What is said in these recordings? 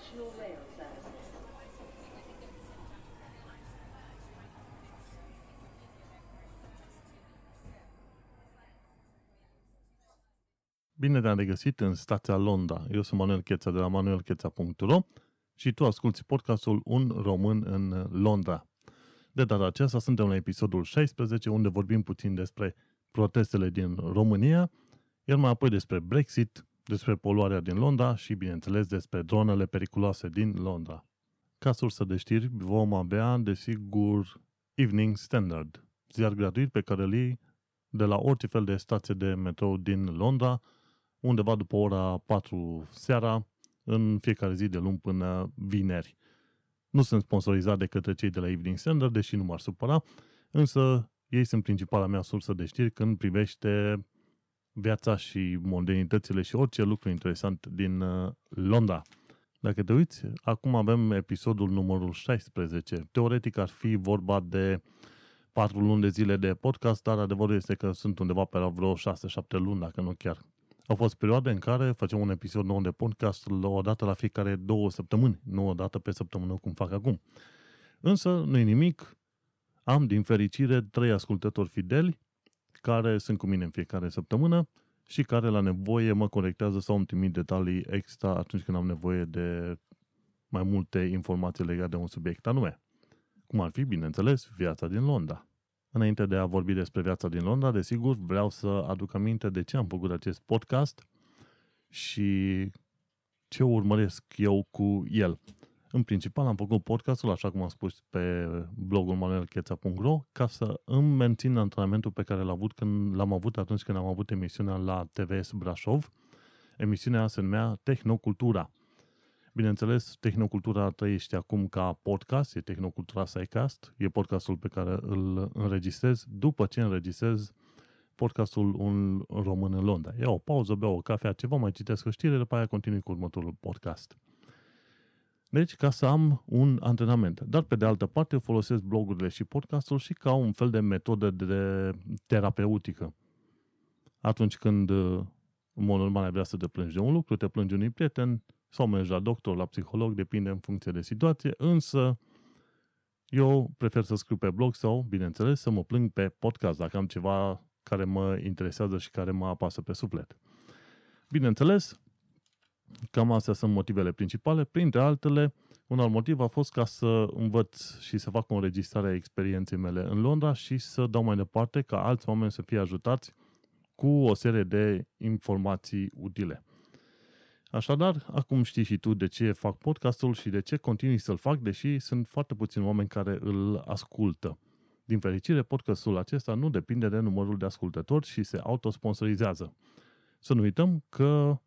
National Rail Services. Bine te-am regăsit în stația Londra. Eu sunt Manuel Cheța de la manuelcheța.ro și tu asculti podcastul Un Român în Londra. De data aceasta suntem la episodul 16 unde vorbim puțin despre protestele din România, iar mai apoi despre Brexit, despre poluarea din Londra și, bineînțeles, despre dronele periculoase din Londra. Ca sursă de știri vom avea, desigur, Evening Standard, ziar gratuit pe care îl iei de la orice fel de stație de metrou din Londra, undeva după ora 4 seara, în fiecare zi de luni până vineri. Nu sunt sponsorizat de către cei de la Evening Standard, deși nu m-ar supăra, însă ei sunt principala mea sursă de știri când privește viața și modernitățile și orice lucru interesant din uh, Londra. Dacă te uiți, acum avem episodul numărul 16. Teoretic ar fi vorba de 4 luni de zile de podcast, dar adevărul este că sunt undeva pe la vreo 6-7 luni, dacă nu chiar. Au fost perioade în care facem un episod nou de podcast la o dată la fiecare două săptămâni, nu o dată pe săptămână cum fac acum. Însă, nu e nimic, am din fericire trei ascultători fideli care sunt cu mine în fiecare săptămână și care la nevoie mă corectează sau îmi trimit detalii extra atunci când am nevoie de mai multe informații legate de un subiect anume. Cum ar fi, bineînțeles, viața din Londra. Înainte de a vorbi despre viața din Londra, desigur, vreau să aduc aminte de ce am făcut acest podcast și ce urmăresc eu cu el. În principal am făcut podcastul, așa cum am spus pe blogul manuelcheța.ro, ca să îmi mențin antrenamentul pe care l-am avut, când, l-am avut atunci când am avut emisiunea la TVS Brașov. Emisiunea se numea Tehnocultura. Bineînțeles, Tehnocultura trăiește acum ca podcast, e Tehnocultura SciCast, e podcastul pe care îl înregistrez după ce înregistrez podcastul Un Român în Londra. Iau o pauză, beau o cafea, ceva, mai citesc o știre, după aia continui cu următorul podcast. Deci, ca să am un antrenament. Dar, pe de altă parte, folosesc blogurile și podcastul și ca un fel de metodă de terapeutică. Atunci când, în mod normal, ai vrea să te plângi de un lucru, te plângi unui prieten sau mergi la doctor, la psiholog, depinde în funcție de situație, însă eu prefer să scriu pe blog sau, bineînțeles, să mă plâng pe podcast dacă am ceva care mă interesează și care mă apasă pe suflet. Bineînțeles, Cam astea sunt motivele principale. Printre altele, un alt motiv a fost ca să învăț și să fac o înregistrare a experienței mele în Londra și să dau mai departe ca alți oameni să fie ajutați cu o serie de informații utile. Așadar, acum știi și tu de ce fac podcastul și de ce continui să-l fac, deși sunt foarte puțini oameni care îl ascultă. Din fericire, podcastul acesta nu depinde de numărul de ascultători și se autosponsorizează. Să nu uităm că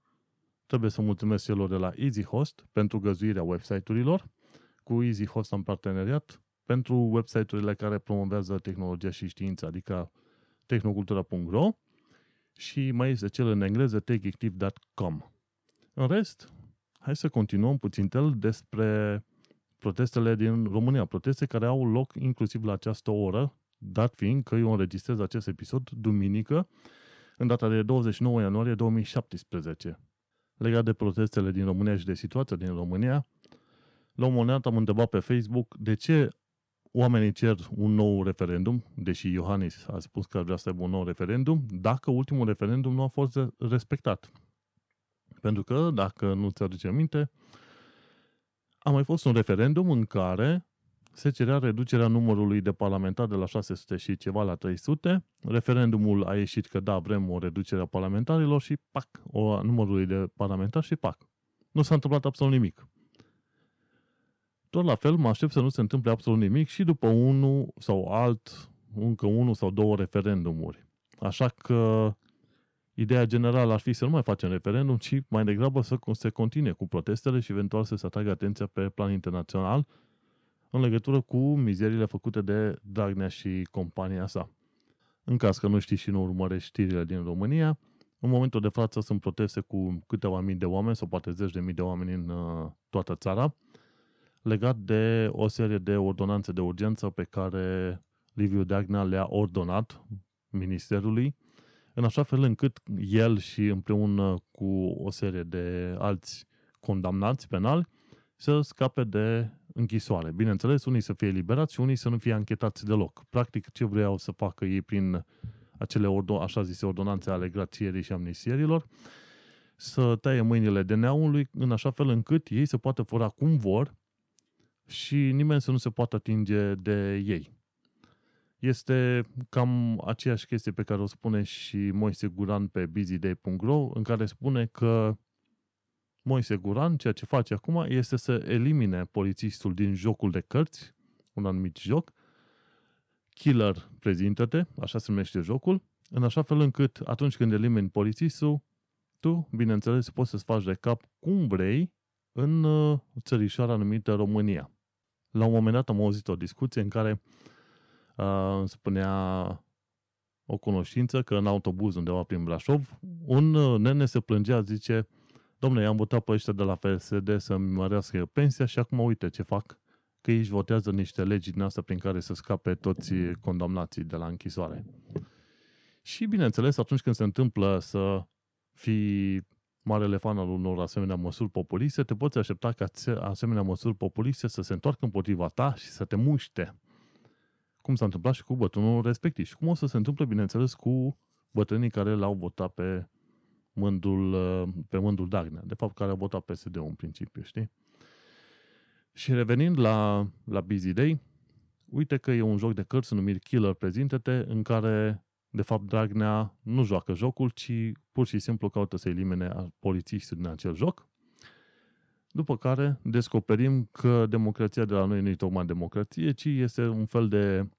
Trebuie să mulțumesc celor de la EasyHost pentru găzuirea website-urilor. Cu EasyHost am parteneriat pentru website-urile care promovează tehnologia și știința, adică tehnocultura.ro și mai este cel în engleză takeactive.com. În rest, hai să continuăm puțin tel despre protestele din România, proteste care au loc inclusiv la această oră, dat fiind că eu înregistrez acest episod duminică, în data de 29 ianuarie 2017 legat de protestele din România și de situația din România, la un moment dat am întrebat pe Facebook de ce oamenii cer un nou referendum, deși Iohannis a spus că ar vrea să aibă un nou referendum, dacă ultimul referendum nu a fost respectat. Pentru că, dacă nu ți aduce aminte, a mai fost un referendum în care se cerea reducerea numărului de parlamentari de la 600 și ceva la 300. Referendumul a ieșit că da, vrem o reducere a parlamentarilor și pac, o numărului de parlamentari și pac. Nu s-a întâmplat absolut nimic. Tot la fel, mă aștept să nu se întâmple absolut nimic și după unul sau alt, încă unul sau două referendumuri. Așa că ideea generală ar fi să nu mai facem referendum, ci mai degrabă să se continue cu protestele și eventual să se atragă atenția pe plan internațional în legătură cu mizerile făcute de Dragnea și compania sa. În caz că nu știi și nu urmărești știrile din România, în momentul de față sunt proteste cu câteva mii de oameni sau poate zeci de mii de oameni în uh, toată țara legat de o serie de ordonanțe de urgență pe care Liviu Dragnea le-a ordonat ministerului în așa fel încât el și împreună cu o serie de alți condamnați penali să scape de închisoare. Bineînțeles, unii să fie eliberați și unii să nu fie anchetați deloc. Practic, ce vreau să facă ei prin acele ordo, așa zise ordonanțe ale grațierii și amnisierilor, să taie mâinile de neaului în așa fel încât ei să poată fura cum vor și nimeni să nu se poată atinge de ei. Este cam aceeași chestie pe care o spune și Moise Guran pe busyday.ro, în care spune că Moise Guran, ceea ce face acum, este să elimine polițistul din jocul de cărți, un anumit joc, Killer, prezintă-te, așa se numește jocul, în așa fel încât atunci când elimini polițistul, tu, bineînțeles, poți să-ți faci de cap cum vrei în uh, țărișoara numită România. La un moment dat am auzit o discuție în care uh, îmi spunea o cunoștință că în autobuz undeva prin Brașov, un uh, nene se plângea, zice, domne, i-am votat pe ăștia de la PSD să-mi mărească pensia și acum uite ce fac, că ei își votează niște legi din asta prin care să scape toți condamnații de la închisoare. Și bineînțeles, atunci când se întâmplă să fii marele fan al unor asemenea măsuri populiste, te poți aștepta ca asemenea măsuri populiste să se întoarcă împotriva ta și să te muște. Cum s-a întâmplat și cu bătrânul respectiv. Și cum o să se întâmple, bineînțeles, cu bătrânii care l-au votat pe mândul, pe mândul Dagnea. De fapt, care au votat PSD-ul în principiu, știi? Și revenind la, la Busy Day, uite că e un joc de cărți numit Killer Prezintă-te, în care de fapt, Dragnea nu joacă jocul, ci pur și simplu caută să elimine polițistul din acel joc. După care descoperim că democrația de la noi nu e tocmai democrație, ci este un fel de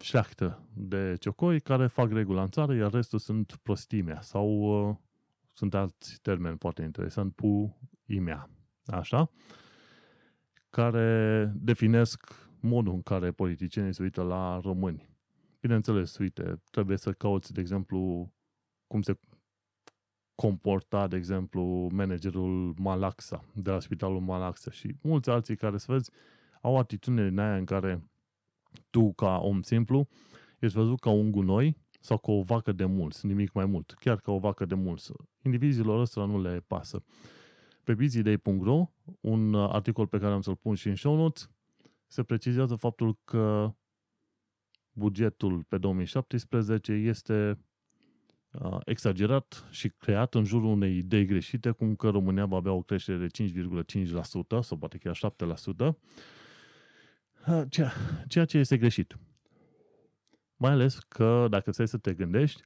șleachtă de ciocoi care fac regula în țară, iar restul sunt prostimea sau uh, sunt alți termeni foarte interesant, pu imea. Așa? Care definesc modul în care politicienii se uită la români. Bineînțeles, uite, trebuie să cauți, de exemplu, cum se comporta, de exemplu, managerul Malaxa, de la spitalul Malaxa și mulți alții care, să vezi, au atitudine din aia în care tu, ca om simplu, ești văzut ca un gunoi sau ca o vacă de mulți, nimic mai mult, chiar ca o vacă de mulți. Indivizilor ăsta nu le pasă. Pe busyday.ro, un articol pe care am să-l pun și în show notes, se precizează faptul că bugetul pe 2017 este uh, exagerat și creat în jurul unei idei greșite, cum că România va avea o creștere de 5,5% sau poate chiar 7%, ceea, ceea ce este greșit. Mai ales că, dacă stai să te gândești,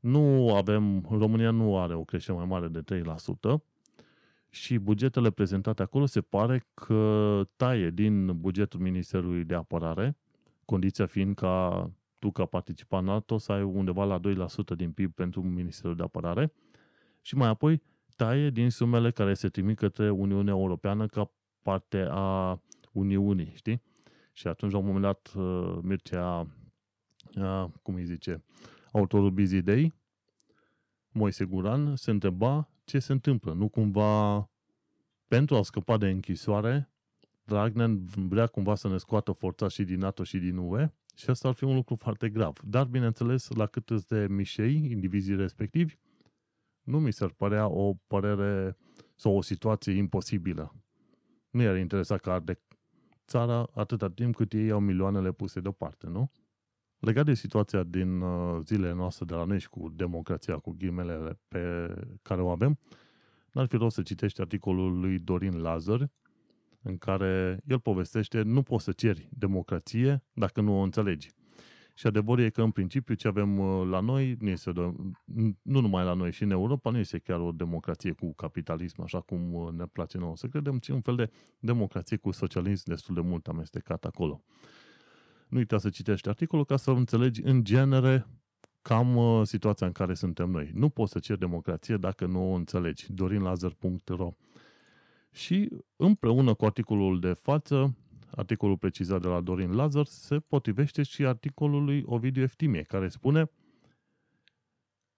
nu avem, România nu are o creștere mai mare de 3% și bugetele prezentate acolo se pare că taie din bugetul Ministerului de Apărare condiția fiind ca tu, ca participant NATO, să ai undeva la 2% din PIB pentru Ministerul de Apărare și mai apoi taie din sumele care se trimit către Uniunea Europeană ca parte a Uniunii, știi? Și atunci, la un moment dat, uh, Mircea, uh, cum îi zice, autorul Busy Day, Moise Guran, se întreba ce se întâmplă. Nu cumva, pentru a scăpa de închisoare, Dragnea vrea cumva să ne scoată forța și din NATO și din UE și asta ar fi un lucru foarte grav. Dar, bineînțeles, la cât îți de mișei, indivizii respectivi, nu mi s-ar părea o părere sau o situație imposibilă. Nu i-ar interesa că arde țara atâta timp cât ei au milioanele puse deoparte, nu? Legat de situația din uh, zilele noastre de la noi și cu democrația, cu ghimele pe care o avem, n-ar fi rost să citești articolul lui Dorin Lazar, în care el povestește, nu poți să ceri democrație dacă nu o înțelegi. Și adevărul e că, în principiu, ce avem uh, la noi, nu, este de, nu numai la noi, și în Europa, nu este chiar o democrație cu capitalism, așa cum uh, ne place nouă să credem, ci un fel de democrație cu socialism destul de mult amestecat acolo. Nu uita să citești articolul ca să înțelegi în genere cam uh, situația în care suntem noi. Nu poți să ceri democrație dacă nu o înțelegi. dorinlazer.ro și împreună cu articolul de față, articolul precizat de la Dorin Lazar, se potrivește și articolul lui Ovidiu Eftimie, care spune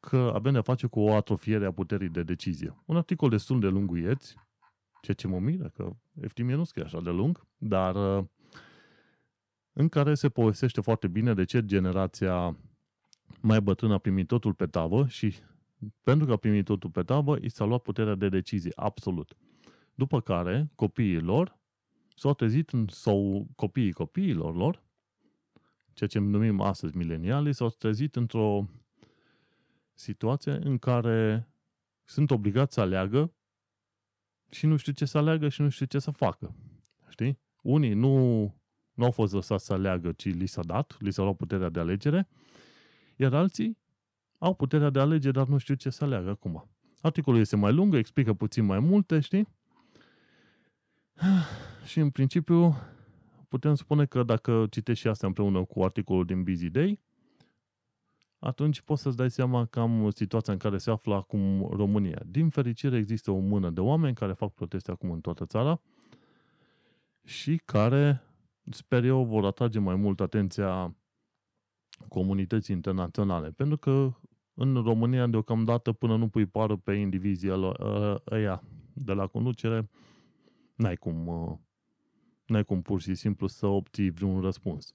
că avem de face cu o atrofiere a puterii de decizie. Un articol destul de lunguieț, ceea ce mă miră, că Eftimie nu scrie așa de lung, dar uh, în care se povestește foarte bine de ce generația mai bătrână a primit totul pe tavă și pentru că a primit totul pe tavă, i s-a luat puterea de decizie, absolut. După care, copiii lor s-au trezit, în, sau copiii copiilor lor, ceea ce numim astăzi mileniali, s-au trezit într-o situație în care sunt obligați să aleagă și nu știu ce să aleagă și nu știu ce să facă. Știi? Unii nu, nu au fost lăsați să aleagă, ci li s-a dat, li s-a luat puterea de alegere, iar alții au puterea de alege, dar nu știu ce să aleagă acum. Articolul este mai lung, explică puțin mai multe, știi? Și în principiu putem spune că dacă citești și asta împreună cu articolul din Busy Day, atunci poți să-ți dai seama cam situația în care se află acum România. Din fericire există o mână de oameni care fac proteste acum în toată țara și care, sper eu, vor atrage mai mult atenția comunității internaționale. Pentru că în România, deocamdată, până nu pui pară pe indivizia ă, ăia de la conducere, n-ai cum, ă, n-ai cum pur și simplu să obții vreun răspuns.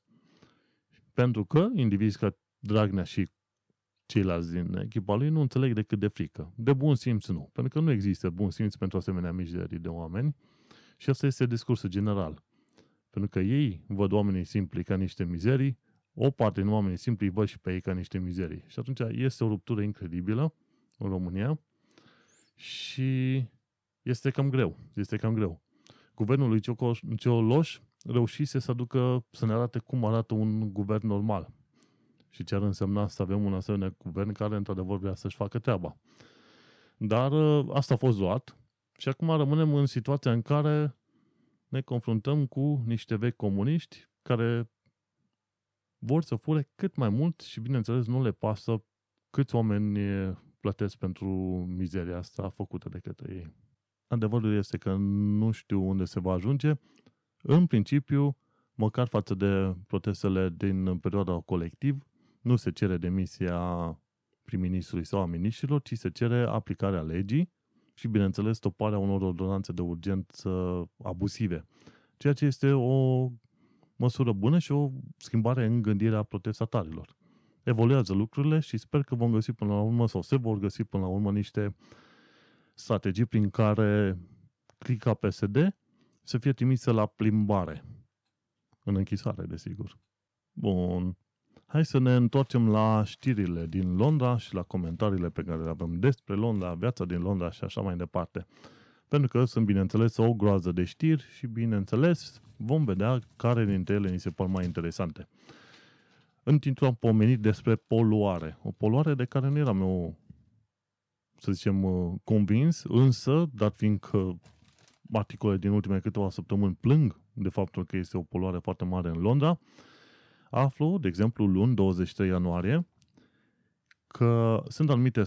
Pentru că indivizi ca Dragnea și ceilalți din echipa lui nu înțeleg decât de frică. De bun simț nu, pentru că nu există bun simț pentru asemenea mizerii de oameni și asta este discursul general. Pentru că ei văd oamenii simpli ca niște mizerii, o parte din oamenii simpli văd și pe ei ca niște mizerii. Și atunci este o ruptură incredibilă în România și este cam greu. Este cam greu. Guvernul lui Cioloș reușise să aducă, să ne arate cum arată un guvern normal și ce ar însemna să avem un asemenea guvern care într-adevăr vrea să-și facă treaba. Dar ă, asta a fost luat și acum rămânem în situația în care ne confruntăm cu niște vechi comuniști care vor să fure cât mai mult și, bineînțeles, nu le pasă câți oameni plătesc pentru mizeria asta făcută de către ei. Adevărul este că nu știu unde se va ajunge. În principiu, măcar față de protestele din perioada colectiv, nu se cere demisia prim-ministrului sau a miniștrilor, ci se cere aplicarea legii și, bineînțeles, stoparea unor ordonanțe de urgență abusive. Ceea ce este o măsură bună și o schimbare în gândirea protestatarilor. Evoluează lucrurile și sper că vom găsi până la urmă sau se vor găsi până la urmă niște strategii prin care clica PSD să fie trimisă la plimbare. În închisoare, desigur. Bun. Hai să ne întoarcem la știrile din Londra și la comentariile pe care le avem despre Londra, viața din Londra și așa mai departe. Pentru că sunt, bineînțeles, o groază de știri și, bineînțeles, vom vedea care dintre ele ni se par mai interesante. În titlul am pomenit despre poluare. O poluare de care nu eram eu, să zicem, uh, convins, însă, dat fiindcă articole din ultimele câteva săptămâni plâng de faptul că este o poluare foarte mare în Londra, aflu, de exemplu, luni, 23 ianuarie, că sunt anumite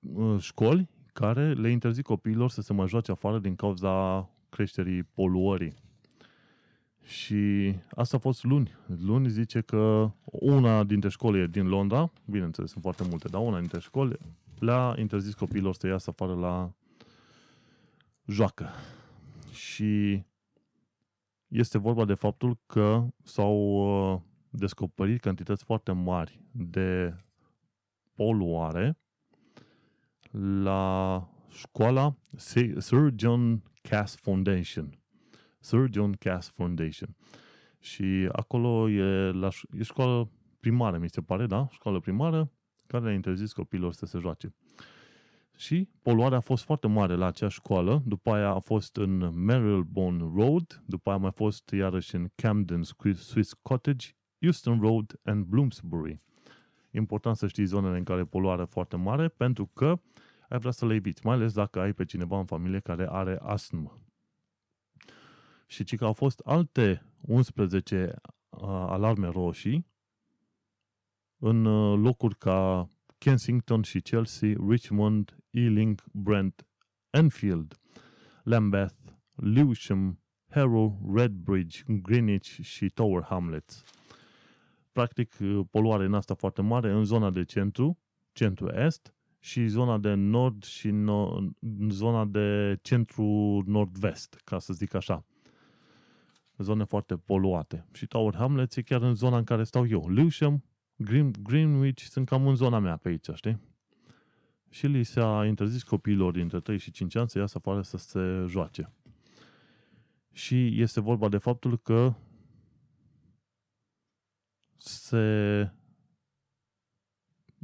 uh, școli care le interzic copiilor să se mai joace afară din cauza creșterii poluării. Și asta a fost luni. Luni zice că una dintre școli din Londra, bineînțeles, sunt foarte multe, dar una dintre școli le-a interzis copiilor să iasă afară la joacă. Și este vorba de faptul că s-au uh, descoperit cantități foarte mari de poluare la școala Sir John Cass Foundation. Sir John Cass Foundation. Și acolo e, la, e școală primară, mi se pare, da? Școală primară care a interzis copiilor să se joace. Și poluarea a fost foarte mare la acea școală, după aia a fost în Marylebone Road, după aia a mai fost iarăși în Camden Swiss Cottage Houston Road and Bloomsbury. Important să știi zonele în care poluare foarte mare, pentru că ai vrea să le eviți, mai ales dacă ai pe cineva în familie care are astmă. Și ci că au fost alte 11 uh, alarme roșii în uh, locuri ca Kensington și Chelsea, Richmond, Ealing, Brent, Enfield, Lambeth, Lewisham, Harrow, Redbridge, Greenwich și Tower Hamlets practic uh, poluare în asta foarte mare în zona de centru, centru-est și zona de nord și no, zona de centru-nord-vest, ca să zic așa. Zone foarte poluate. Și Tower Hamlets e chiar în zona în care stau eu. Lewisham, Green, Greenwich sunt cam în zona mea pe aici, știi? Și li s-a interzis copiilor dintre 3 și 5 ani să iasă afară să se joace. Și este vorba de faptul că se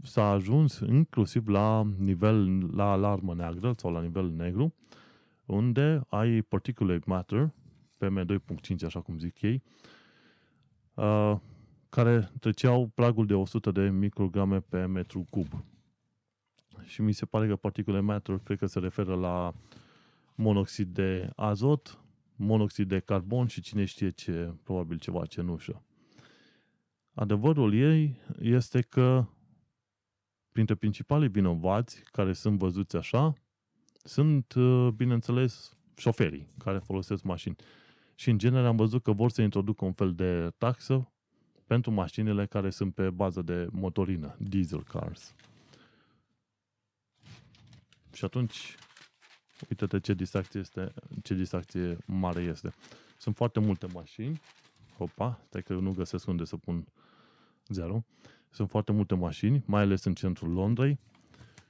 s-a ajuns inclusiv la nivel, la alarmă neagră sau la nivel negru, unde ai particulate matter, PM2.5, așa cum zic ei, uh, care treceau pragul de 100 de micrograme pe metru cub. Și mi se pare că particulate matter cred că se referă la monoxid de azot, monoxid de carbon și cine știe ce, probabil ceva cenușă. Adevărul ei este că printre principalii vinovați care sunt văzuți așa sunt, uh, bineînțeles, șoferii care folosesc mașini. Și în genere am văzut că vor să introducă un fel de taxă pentru mașinile care sunt pe bază de motorină, diesel cars. Și atunci, uite-te ce distracție, este, ce distracție mare este. Sunt foarte multe mașini. Opa, stai că nu găsesc unde să pun zero. Sunt foarte multe mașini, mai ales în centrul Londrei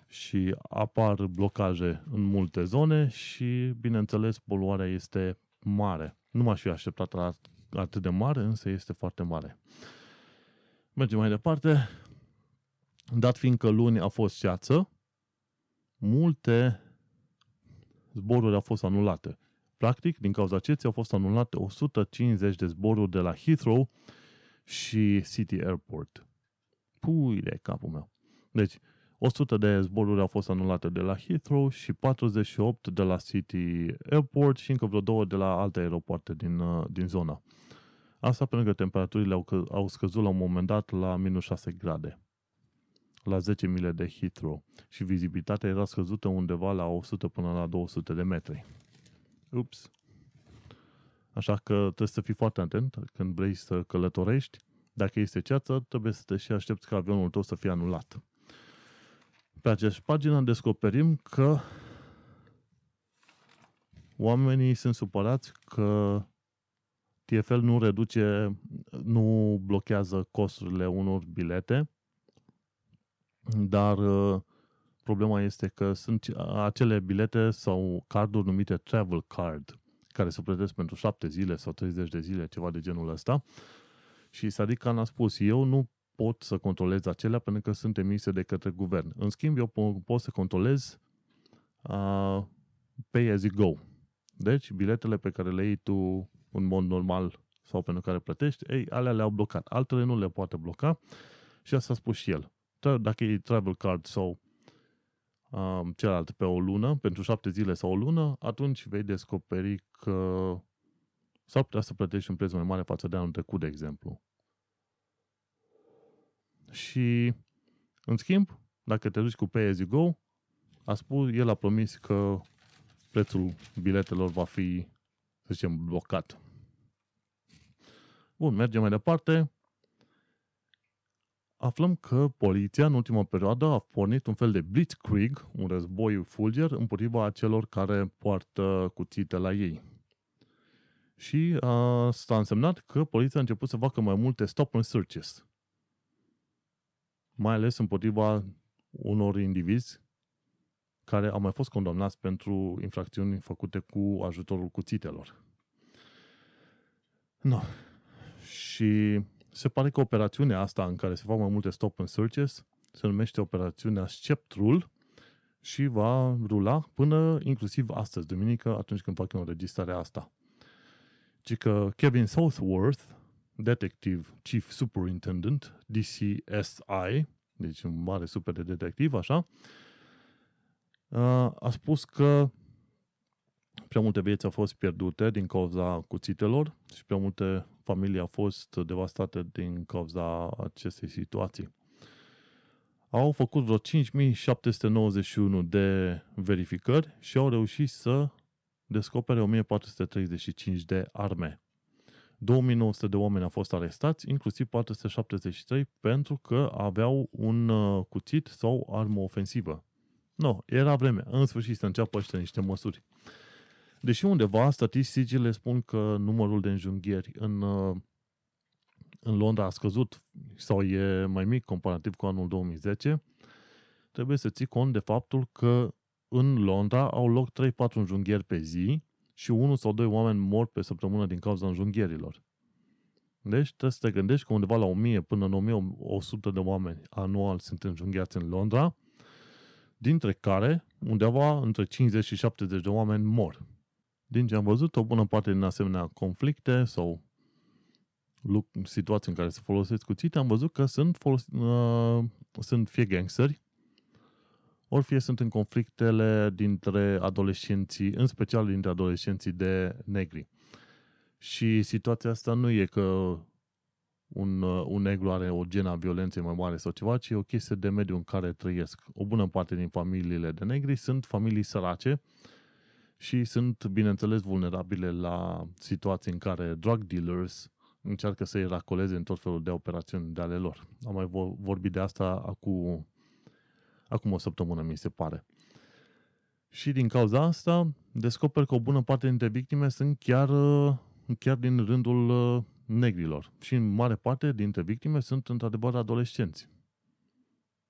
și apar blocaje în multe zone și, bineînțeles, poluarea este mare. Nu m-aș fi așteptat la atât de mare, însă este foarte mare. Mergem mai departe. Dat fiindcă luni a fost ceață, multe zboruri au fost anulate. Practic, din cauza ceții au fost anulate 150 de zboruri de la Heathrow și City Airport. Pui de capul meu. Deci, 100 de zboruri au fost anulate de la Heathrow și 48 de la City Airport și încă vreo două de la alte aeropoarte din, uh, din zona. Asta pentru că temperaturile au, au scăzut la un moment dat la minus 6 grade, la 10 mile de Heathrow și vizibilitatea era scăzută undeva la 100 până la 200 de metri. Ups! Așa că trebuie să fii foarte atent când vrei să călătorești. Dacă este ceață, trebuie să te și aștepți ca avionul tău să fie anulat. Pe aceeași pagină descoperim că oamenii sunt supărați că TFL nu reduce, nu blochează costurile unor bilete, dar uh, problema este că sunt acele bilete sau carduri numite travel card, care se plătesc pentru 7 zile sau 30 de zile, ceva de genul ăsta. Și Sadiq Khan a spus, eu nu pot să controlez acelea pentru că sunt emise de către guvern. În schimb, eu pot să controlez uh, pay as you go. Deci, biletele pe care le iei tu în mod normal sau pentru care plătești, ei, alea le-au blocat. Altele nu le poate bloca și asta a spus și el. Dacă e travel card sau um, celălalt pe o lună, pentru șapte zile sau o lună, atunci vei descoperi că s-ar putea să plătești un preț mai mare față de anul trecut, de exemplu. Și, în schimb, dacă te duci cu Pay As You Go, a spus, el a promis că prețul biletelor va fi, să zicem, blocat. Bun, mergem mai departe. Aflăm că poliția în ultima perioadă a pornit un fel de blitzkrieg, un război fulger, împotriva celor care poartă cuțite la ei. Și asta a însemnat că poliția a început să facă mai multe stop and searches mai ales împotriva unor indivizi care au mai fost condamnați pentru infracțiuni făcute cu ajutorul cuțitelor. No. Și se pare că operațiunea asta în care se fac mai multe stop and searches se numește operațiunea Sceptrul și va rula până inclusiv astăzi, duminică, atunci când fac eu înregistrarea asta. Ci că Kevin Southworth, Detective Chief Superintendent, DCSI, deci un mare super de detectiv, așa, a spus că prea multe vieți au fost pierdute din cauza cuțitelor și prea multe familii au fost devastate din cauza acestei situații. Au făcut vreo 5791 de verificări și au reușit să descopere 1435 de arme. 2900 de oameni au fost arestați, inclusiv 473 pentru că aveau un uh, cuțit sau armă ofensivă. No, era vreme. În sfârșit să înceapă ăștia niște măsuri. Deși undeva statisticile spun că numărul de înjunghieri în, uh, în Londra a scăzut sau e mai mic comparativ cu anul 2010, trebuie să ții cont de faptul că în Londra au loc 3-4 înjunghieri pe zi și unul sau doi oameni mor pe săptămână din cauza înjunghierilor. Deci trebuie să te gândești că undeva la 1000 până în 1100 de oameni anual sunt înjunghiați în Londra, dintre care undeva între 50 și 70 de oameni mor. Din ce am văzut, o bună parte din asemenea conflicte sau situații în care se folosesc cuțite, am văzut că sunt, folos- uh, sunt fie gangsteri, ori fie sunt în conflictele dintre adolescenții, în special dintre adolescenții de negri. Și situația asta nu e că un, uh, un negru are o genă a violenței mai mare sau ceva, ci e o chestie de mediu în care trăiesc. O bună parte din familiile de negri sunt familii sărace și sunt, bineînțeles, vulnerabile la situații în care drug dealers încearcă să-i racoleze în tot felul de operațiuni de ale lor. Am mai vorbit de asta acum, acum o săptămână, mi se pare. Și din cauza asta, descoper că o bună parte dintre victime sunt chiar, chiar din rândul uh, negrilor. Și în mare parte dintre victime sunt într-adevăr adolescenți.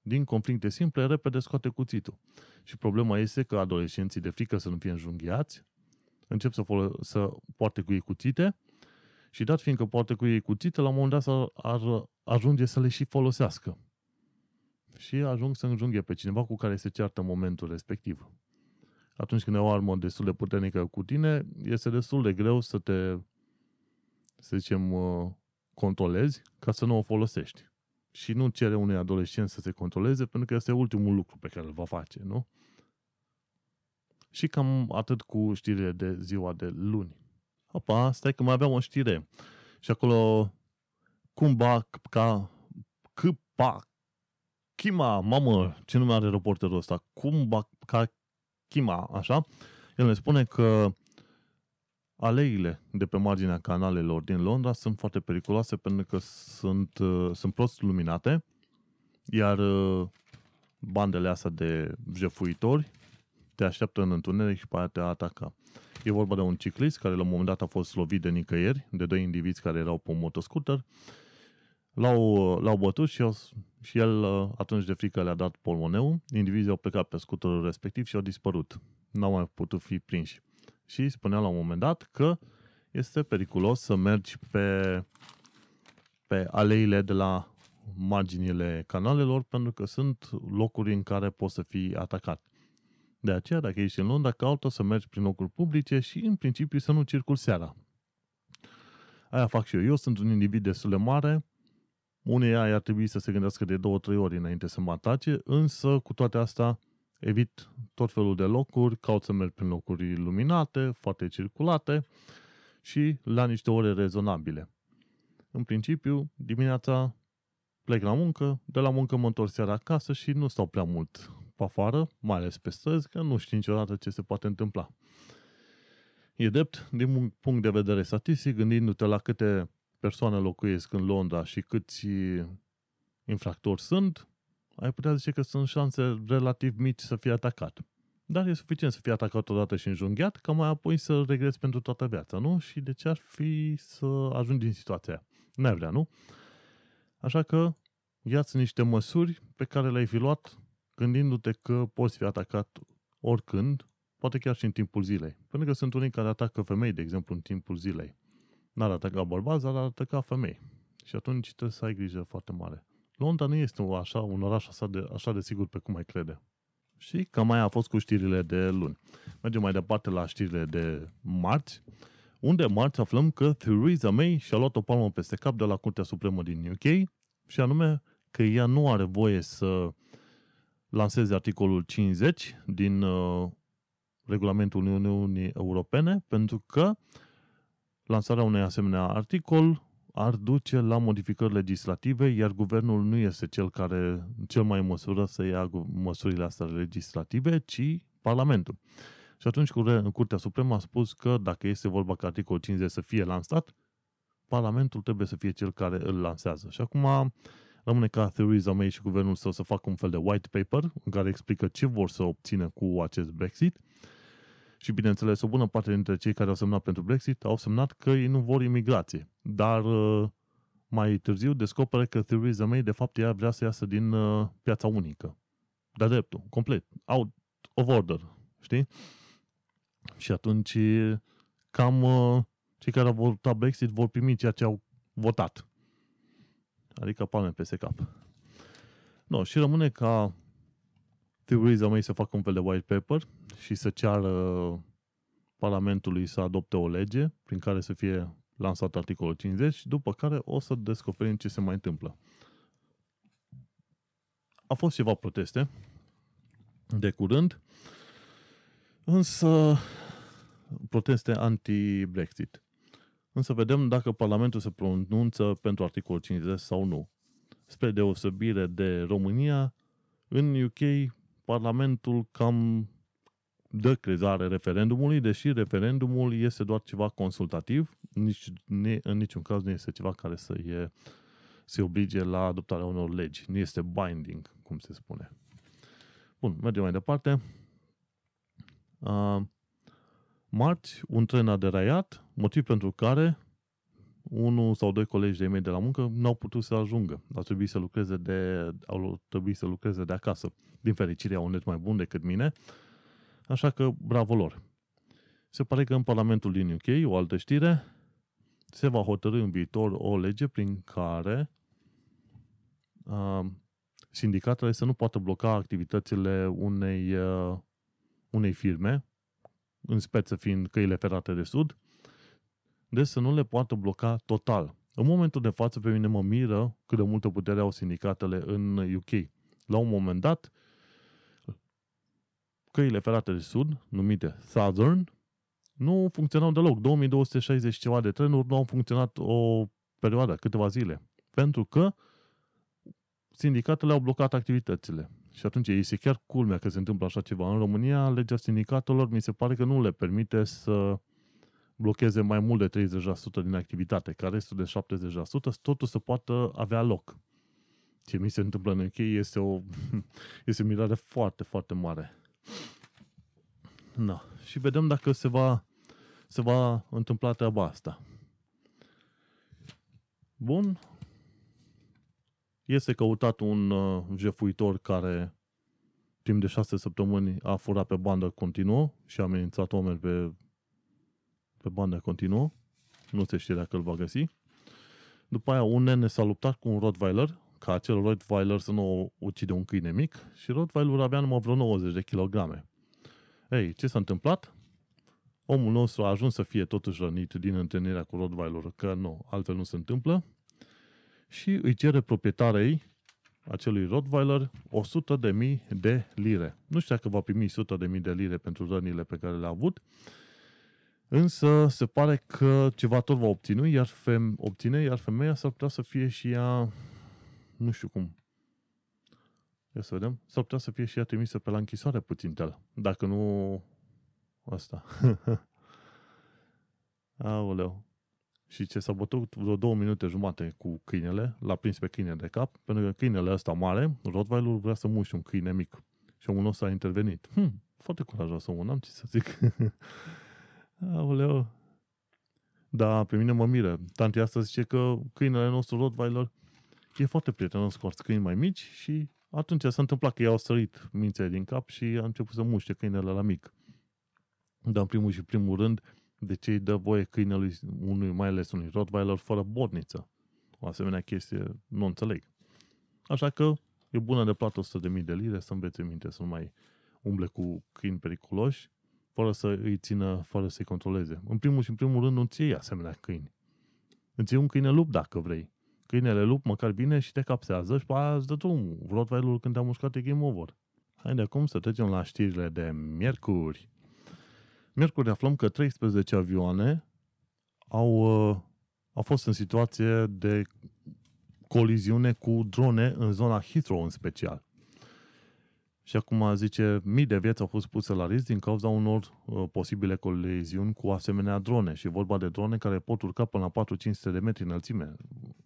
Din conflicte simple, repede scoate cuțitul. Și problema este că adolescenții de frică să nu fie înjunghiați, încep să, fol- să poarte cu ei cuțite și dat fiindcă poate cu ei cuțite, la un moment dat ar ajunge să le și folosească. Și ajung să înjunghe pe cineva cu care se ceartă în momentul respectiv. Atunci când ai o armă destul de puternică cu tine, este destul de greu să te, să zicem, uh, controlezi ca să nu o folosești. Și nu cere unui adolescent să se controleze, pentru că este ultimul lucru pe care îl va face, nu? Și cam atât cu știrile de ziua de luni. Opa, stai că mai aveam o știre. Și acolo, cumva, ca, câpa, Chima, mamă, ce nume are reporterul ăsta? Cumba, ca Chima, așa? El ne spune că aleile de pe marginea canalelor din Londra sunt foarte periculoase pentru că sunt, uh, sunt prost luminate, iar uh, bandele astea de jefuitori te așteaptă în întuneric și pe aia te atacă. E vorba de un ciclist care la un moment dat a fost lovit de nicăieri, de doi indivizi care erau pe un motoscooter. L-au, l-au bătut și, au, și el atunci de frică le-a dat polmoneu. Indivizii au plecat pe scuterul respectiv și au dispărut. N-au mai putut fi prinși. Și spunea la un moment dat că este periculos să mergi pe, pe aleile de la marginile canalelor pentru că sunt locuri în care poți să fii atacat. De aceea, dacă ești în Londra, caută să mergi prin locuri publice și, în principiu, să nu circul seara. Aia fac și eu. Eu sunt un individ destul de mare, unei ai ar trebui să se gândească de două, trei ori înainte să mă atace, însă, cu toate astea, evit tot felul de locuri, caut să merg prin locuri luminate, foarte circulate și la niște ore rezonabile. În principiu, dimineața plec la muncă, de la muncă mă întorc seara acasă și nu stau prea mult pe afară, mai ales pe străzi, că nu știi niciodată ce se poate întâmpla. E drept, din un punct de vedere statistic, gândindu-te la câte persoane locuiesc în Londra și câți infractori sunt, ai putea zice că sunt șanse relativ mici să fie atacat. Dar e suficient să fie atacat odată și înjunghiat, ca mai apoi să regreți pentru toată viața, nu? Și de ce ar fi să ajungi în situația aia? N-ai vrea, nu? Așa că iați niște măsuri pe care le-ai fi luat gândindu-te că poți fi atacat oricând, poate chiar și în timpul zilei. Pentru că sunt unii care atacă femei, de exemplu, în timpul zilei. N-ar ataca bărbați, dar ar ataca femei. Și atunci trebuie să ai grijă foarte mare. Londra nu este un, așa, un oraș așa de, așa de sigur pe cum ai crede. Și cam mai a fost cu știrile de luni. Mergem mai departe la știrile de marți, unde marți aflăm că Theresa May și-a luat o palmă peste cap de la Curtea Supremă din UK și anume că ea nu are voie să lanseze articolul 50 din uh, regulamentul Uniunii Europene, pentru că lansarea unui asemenea articol ar duce la modificări legislative, iar guvernul nu este cel care cel mai în măsură să ia măsurile astea legislative, ci Parlamentul. Și atunci Curtea Supremă a spus că dacă este vorba ca articolul 50 să fie lansat, Parlamentul trebuie să fie cel care îl lansează. Și acum Rămâne ca Theresa May și guvernul său să facă un fel de white paper în care explică ce vor să obțină cu acest Brexit. Și bineînțeles, o bună parte dintre cei care au semnat pentru Brexit au semnat că ei nu vor imigrație. Dar uh, mai târziu descoperă că Theresa May, de fapt, ea vrea să iasă din uh, piața unică. De dreptul, complet, out of order, știi? Și atunci cam uh, cei care au votat Brexit vor primi ceea ce au votat. Adică palme peste cap. No, și rămâne ca Theresa May să facă un fel de white paper și să ceară Parlamentului să adopte o lege prin care să fie lansat articolul 50, după care o să descoperim ce se mai întâmplă. A fost ceva proteste de curând, însă proteste anti-Brexit. Însă vedem dacă Parlamentul se pronunță pentru articolul 50 sau nu. Spre deosebire de România, în UK Parlamentul cam dă crezare referendumului, deși referendumul este doar ceva consultativ, nici, în niciun caz nu este ceva care să ie, se oblige la adoptarea unor legi. Nu este binding, cum se spune. Bun, mergem mai departe. Uh, marți, un tren a deraiat, motiv pentru care unul sau doi colegi de mei de la muncă n-au putut să ajungă. Au trebuit să lucreze de, au trebuit să lucreze de acasă. Din fericire au un net mai bun decât mine, așa că bravo lor. Se pare că în Parlamentul din UK, o altă știre, se va hotărâ în viitor o lege prin care uh, sindicatele să nu poată bloca activitățile unei, uh, unei firme, în speță fiind căile ferate de sud, deci să nu le poată bloca total. În momentul de față, pe mine mă miră cât de multă putere au sindicatele în UK. La un moment dat, căile ferate de sud, numite Southern, nu funcționau deloc. 2260 ceva de trenuri nu au funcționat o perioadă, câteva zile. Pentru că sindicatele au blocat activitățile. Și atunci este chiar culmea că se întâmplă așa ceva. În România, legea sindicatelor mi se pare că nu le permite să blocheze mai mult de 30% din activitate, ca restul de 70% totul să poată avea loc. Ce mi se întâmplă în UK este o, este o mirare foarte, foarte mare. Na. Și vedem dacă se va, se va întâmpla treaba asta. Bun. Este căutat un uh, jefuitor care timp de șase săptămâni a furat pe bandă continuă și a amenințat oameni pe pe bandă continuă. Nu se știe dacă îl va găsi. După aia un nene s-a luptat cu un Rottweiler, ca acel Rottweiler să nu ucide un câine mic și Rottweilerul avea numai vreo 90 de kilograme. Ei, ce s-a întâmplat? Omul nostru a ajuns să fie totuși rănit din întâlnirea cu Rottweiler, că nu, altfel nu se întâmplă, și îi cere proprietarei acelui Rottweiler 100 de mii de lire. Nu știu dacă va primi 100 de mii de lire pentru rănile pe care le-a avut, Însă se pare că ceva tot va obține, iar, fem, obține, iar femeia s-ar putea să fie și ea, nu știu cum, Ia să vedem. S-ar putea să fie și ea trimisă pe la închisoare puțin tel. Dacă nu... Asta. Aoleu. Și ce s-a bătut vreo două minute jumate cu câinele, l-a prins pe câine de cap, pentru că câinele ăsta mare, Rottweiler, vrea să muște un câine mic. Și omul nostru a intervenit. Hm, foarte curajos omul, n-am ce să zic. Aoleu. Da, pe mine mă miră. Tanti asta zice că câinele nostru Rottweiler e foarte prietenos cu câini mai mici și atunci s-a întâmplat că i-au sărit mințele din cap și a început să muște câinele la mic. Dar în primul și primul rând, de ce îi dă voie câinelui unui, mai ales unui Rottweiler, fără borniță? O asemenea chestie nu înțeleg. Așa că e bună de plată 100.000 de lire să învețe minte să nu mai umble cu câini periculoși fără să îi țină, fără să-i controleze. În primul și în primul rând, nu-ți iei asemenea câini. Îți iei un câine lup dacă vrei. Câinele lup măcar vine și te capsează și pe aia îți dă drumul. Rottweilerul când te-a mușcat e game over. Hai de acum să trecem la știrile de miercuri. Miercuri aflăm că 13 avioane au, uh, au fost în situație de coliziune cu drone în zona Heathrow în special. Și acum zice, mii de vieți au fost puse la risc din cauza unor uh, posibile coliziuni cu asemenea drone. Și vorba de drone care pot urca până la 4-500 de metri înălțime.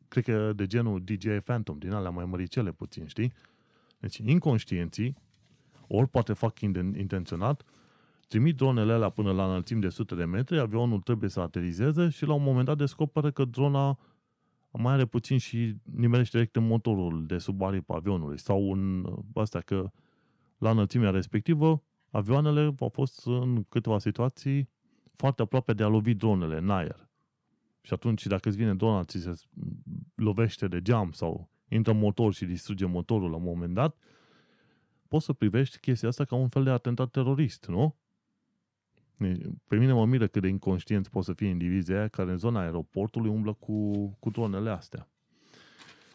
Cred că de genul DJI Phantom, din alea mai măricele puțin, știi? Deci inconștienții, ori poate fac intenționat, trimit dronele alea până la înălțimi de sute de metri, avionul trebuie să aterizeze și la un moment dat descoperă că drona mai are puțin și nimerește direct în motorul de sub aripa avionului sau în astea că la înălțimea respectivă, avioanele au fost în câteva situații foarte aproape de a lovi dronele în aer. Și atunci, dacă îți vine drona, ți se lovește de geam sau intră motor și distruge motorul la un moment dat, poți să privești chestia asta ca un fel de atentat terorist, nu? Pe mine mă miră cât de inconștienți pot să fie indivizii aia care în zona aeroportului umblă cu, cu dronele astea.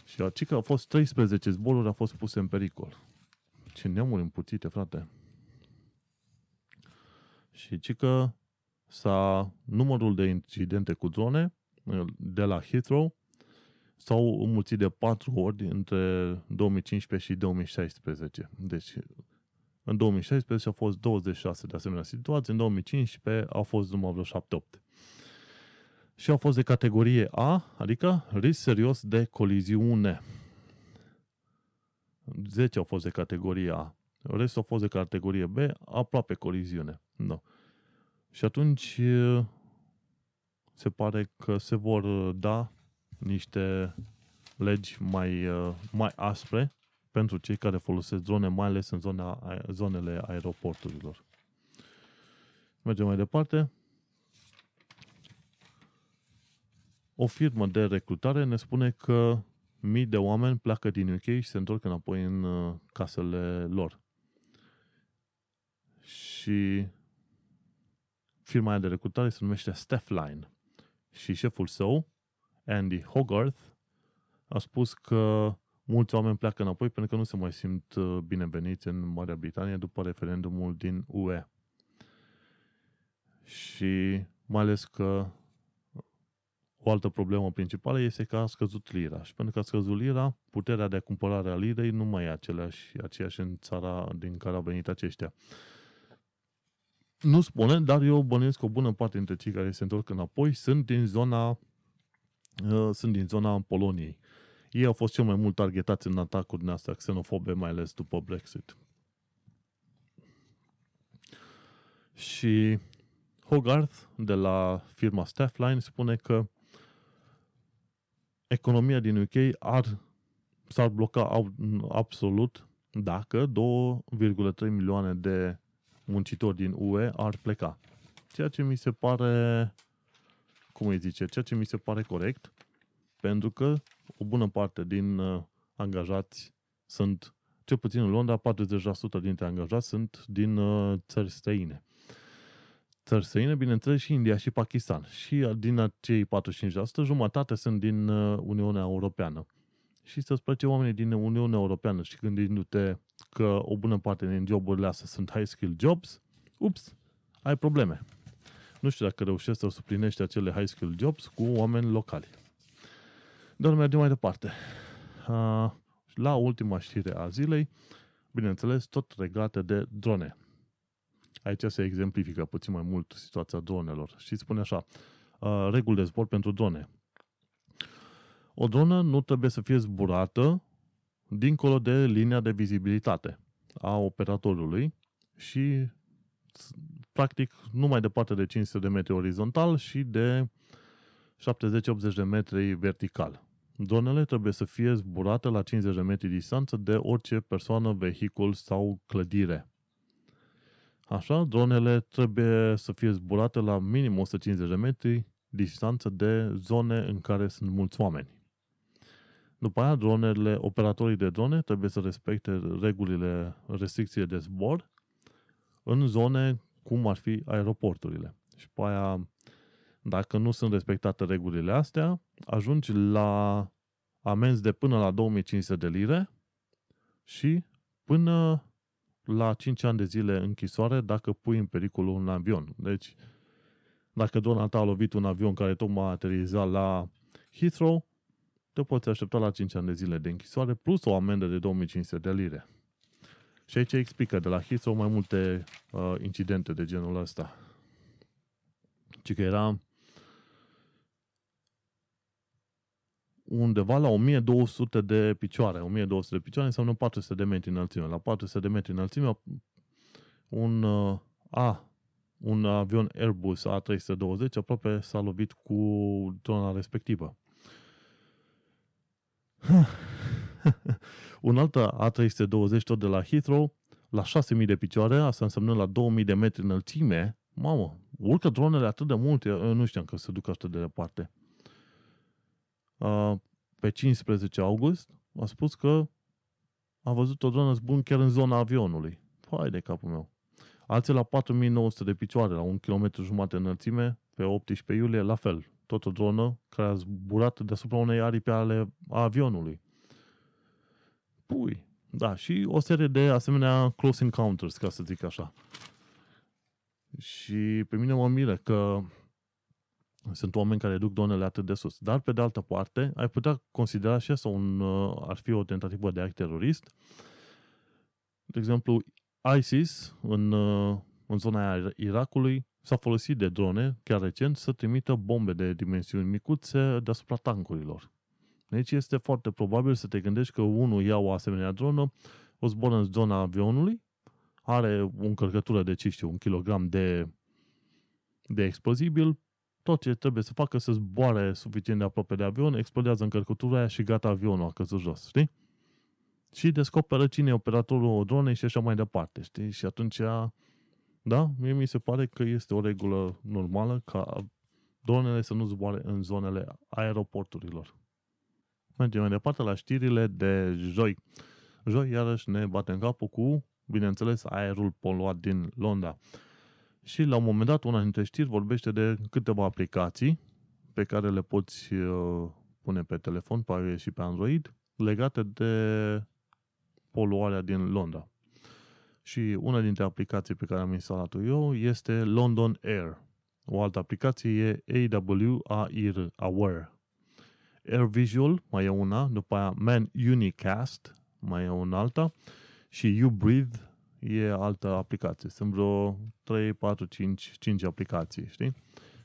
Și aici că au fost 13 zboruri au fost puse în pericol. Ce neamuri împuțite, frate. Și ci că s-a, numărul de incidente cu drone de la Heathrow s-au înmulțit de 4 ori între 2015 și 2016. Deci, în 2016 au fost 26 de asemenea situații, în 2015 au fost numai vreo 7-8. Și au fost de categorie A, adică risc serios de coliziune. 10 au fost de categorie A. Restul au fost de categorie B, aproape coliziune. No. Și atunci se pare că se vor da niște legi mai, mai aspre pentru cei care folosesc drone, mai ales în zona, zonele aeroporturilor. Mergem mai departe. O firmă de recrutare ne spune că mii de oameni pleacă din UK și se întorc înapoi în uh, casele lor. Și firma aia de recrutare se numește Staffline. Și șeful său, Andy Hogarth, a spus că mulți oameni pleacă înapoi pentru că nu se mai simt uh, bineveniți în Marea Britanie după referendumul din UE. Și mai ales că o altă problemă principală este că a scăzut lira. Și pentru că a scăzut lira, puterea de cumpărare a lirei nu mai e aceleași, aceeași în țara din care au venit aceștia. Nu spune, dar eu bănuiesc că o bună parte dintre cei care se întorc înapoi sunt din zona uh, sunt din zona Poloniei. Ei au fost cel mai mult targetați în atacuri din astea xenofobe, mai ales după Brexit. Și Hogarth de la firma Staffline spune că economia din UK ar, s-ar bloca absolut dacă 2,3 milioane de muncitori din UE ar pleca. Ceea ce mi se pare, cum îi zice, ceea ce mi se pare corect, pentru că o bună parte din uh, angajați sunt, cel puțin în Londra, 40% dintre angajați sunt din uh, țări străine țări străine, bineînțeles și India și Pakistan. Și din acei 45%, jumătate sunt din uh, Uniunea Europeană. Și să-ți place oamenii din Uniunea Europeană și gândindu-te că o bună parte din joburile astea sunt high skill jobs, ups, ai probleme. Nu știu dacă reușești să suplinești acele high skill jobs cu oameni locali. Dar mergem mai departe. La ultima știre a zilei, bineînțeles, tot regate de drone. Aici se exemplifică puțin mai mult situația dronelor. Și spune așa, uh, reguli de zbor pentru drone. O dronă nu trebuie să fie zburată dincolo de linia de vizibilitate a operatorului și practic nu mai departe de 500 de metri orizontal și de 70-80 de metri vertical. Dronele trebuie să fie zburate la 50 de metri distanță de orice persoană, vehicul sau clădire. Așa, dronele trebuie să fie zburate la minim 150 de metri distanță de zone în care sunt mulți oameni. După aia, dronele, operatorii de drone trebuie să respecte regulile, restricțiile de zbor în zone cum ar fi aeroporturile. Și după aia, dacă nu sunt respectate regulile astea, ajungi la amenzi de până la 2500 de lire și până la 5 ani de zile închisoare dacă pui în pericol un avion. Deci, dacă Donald a lovit un avion care tocmai a aterizat la Heathrow, te poți aștepta la 5 ani de zile de închisoare plus o amendă de 2500 de lire. Și aici explică de la Heathrow mai multe uh, incidente de genul ăsta. Ci că era undeva la 1200 de picioare. 1200 de picioare înseamnă 400 de metri înălțime. La 400 de metri înălțime, un uh, A, un avion Airbus A320 aproape s-a lovit cu drona respectivă. un alt A320 tot de la Heathrow, la 6000 de picioare, asta înseamnă la 2000 de metri înălțime, mamă, urcă dronele atât de mult, eu nu știam că se duc atât de departe. Uh, pe 15 august a spus că a văzut o dronă zbun chiar în zona avionului. Hai de capul meu. Alții la 4900 de picioare, la un kilometru jumate înălțime, pe 18 iulie, la fel. Tot o dronă care a zburat deasupra unei aripi ale avionului. Pui. Da, și o serie de asemenea close encounters, ca să zic așa. Și pe mine mă miră că sunt oameni care duc dronele atât de sus. Dar, pe de altă parte, ai putea considera și asta un, uh, ar fi o tentativă de act terorist. De exemplu, ISIS, în, uh, în zona Irakului, s-a folosit de drone, chiar recent, să trimită bombe de dimensiuni micuțe deasupra tancurilor. Deci este foarte probabil să te gândești că unul ia o asemenea dronă, o zboară în zona avionului, are o încărcătură de, ce știu, un kilogram de, de explozibil, tot ce trebuie să facă să zboare suficient de aproape de avion, explodează încărcătura aia și gata, avionul a căzut jos, știi? Și descoperă cine e operatorul dronei și așa mai departe, știi? Și atunci, da, mie mi se pare că este o regulă normală ca dronele să nu zboare în zonele aeroporturilor. Mergem mai departe la știrile de joi. Joi, iarăși, ne batem capul cu, bineînțeles, aerul poluat din Londra. Și la un moment dat, una dintre știri vorbește de câteva aplicații pe care le poți uh, pune pe telefon, pe iOS și pe Android, legate de poluarea din Londra. Și una dintre aplicații pe care am instalat-o eu este London Air. O altă aplicație e AWAIR, Aware. Air Visual, mai e una, după aia Man Unicast, mai e una alta, și You Breathe e altă aplicație. Sunt vreo 3, 4, 5, 5 aplicații, știi?